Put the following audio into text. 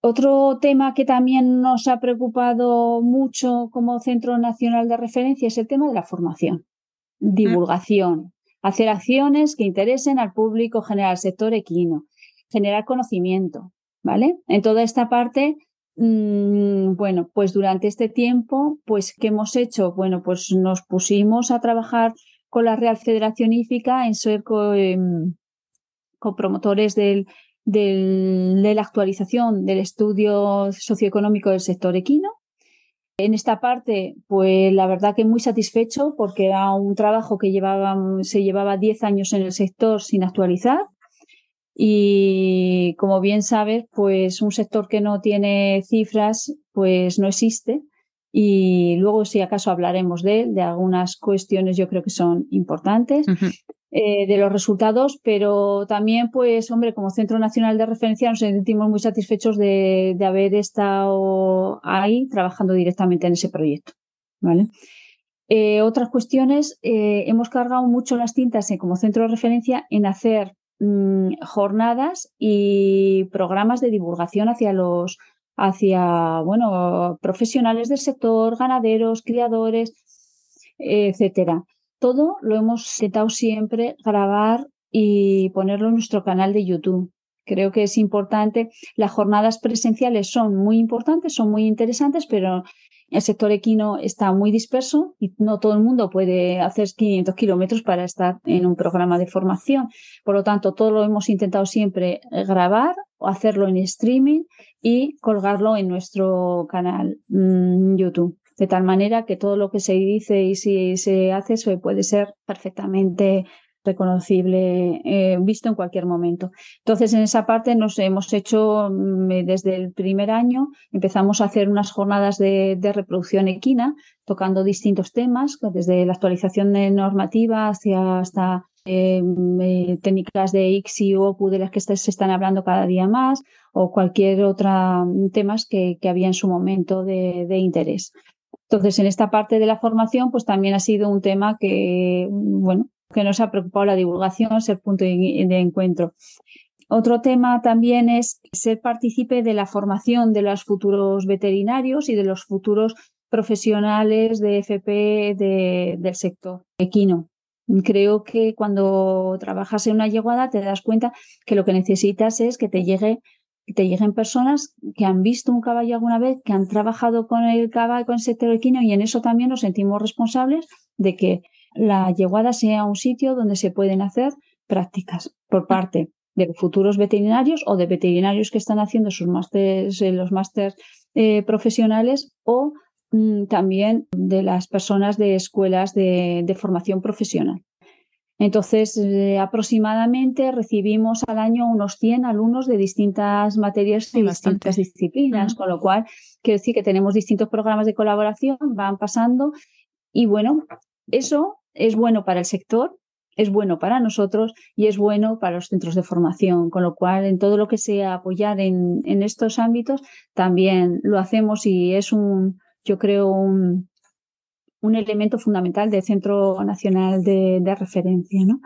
Otro tema que también nos ha preocupado mucho como Centro Nacional de Referencia es el tema de la formación, divulgación, hacer acciones que interesen al público general, al sector equino, generar conocimiento, ¿vale? En toda esta parte, mm, bueno, pues durante este tiempo, pues, ¿qué hemos hecho? Bueno, pues nos pusimos a trabajar con la Real Federación en ser em, con promotores del de la actualización del estudio socioeconómico del sector equino. En esta parte, pues la verdad que muy satisfecho porque era un trabajo que llevaba, se llevaba 10 años en el sector sin actualizar. Y como bien sabes, pues un sector que no tiene cifras, pues no existe. Y luego, si acaso hablaremos de de algunas cuestiones yo creo que son importantes. Eh, de los resultados, pero también, pues, hombre, como Centro Nacional de Referencia nos sentimos muy satisfechos de, haber estado ahí trabajando directamente en ese proyecto. ¿vale? Eh, otras cuestiones, eh, hemos cargado mucho las tintas como centro de referencia en hacer mm, jornadas y programas de divulgación hacia los hacia bueno profesionales del sector, ganaderos, criadores, etcétera todo lo hemos intentado siempre grabar y ponerlo en nuestro canal de YouTube. Creo que es importante. Las jornadas presenciales son muy importantes, son muy interesantes, pero el sector equino está muy disperso y no todo el mundo puede hacer 500 kilómetros para estar en un programa de formación. Por lo tanto, todo lo hemos intentado siempre grabar o hacerlo en streaming y colgarlo en nuestro canal mm, YouTube de tal manera que todo lo que se dice y se hace se puede ser perfectamente reconocible, eh, visto en cualquier momento. Entonces, en esa parte nos hemos hecho mm, desde el primer año, empezamos a hacer unas jornadas de, reproducción equina, tocando distintos temas, desde la actualización de normativa hasta eh, eh, técnicas de ICSI o OPU de las que se están hablando cada día más, o cualquier otra mm, temas que, había en su momento de interés. Entonces, en esta parte de la formación, pues también ha sido un tema que, bueno, que nos ha preocupado la divulgación, ser punto de encuentro. Otro tema también es ser partícipe de la formación de los futuros veterinarios y de los futuros profesionales de FP del sector equino. Creo que cuando trabajas en una yeguada te das cuenta que lo que necesitas es que te llegue te lleguen personas que han visto un caballo alguna vez, que han trabajado con el caballo, con el sector equino y en eso también nos sentimos responsables de que la yeguada sea un sitio donde se pueden hacer prácticas por parte de futuros veterinarios o de veterinarios que están haciendo sus másteres, eh, los másteres eh, profesionales o mm, también de las personas de escuelas de formación profesional. Entonces, eh, aproximadamente recibimos al año unos 100 alumnos de distintas materias y distintas disciplinas, con lo cual quiero decir que tenemos distintos programas de colaboración, van pasando y bueno, eso es bueno para el sector, es bueno para nosotros y es bueno para los centros de formación, con lo cual en todo lo que sea apoyar en, en estos ámbitos también lo hacemos y es un, yo creo, un, un elemento fundamental del Centro Nacional de, Referencia. ¿no?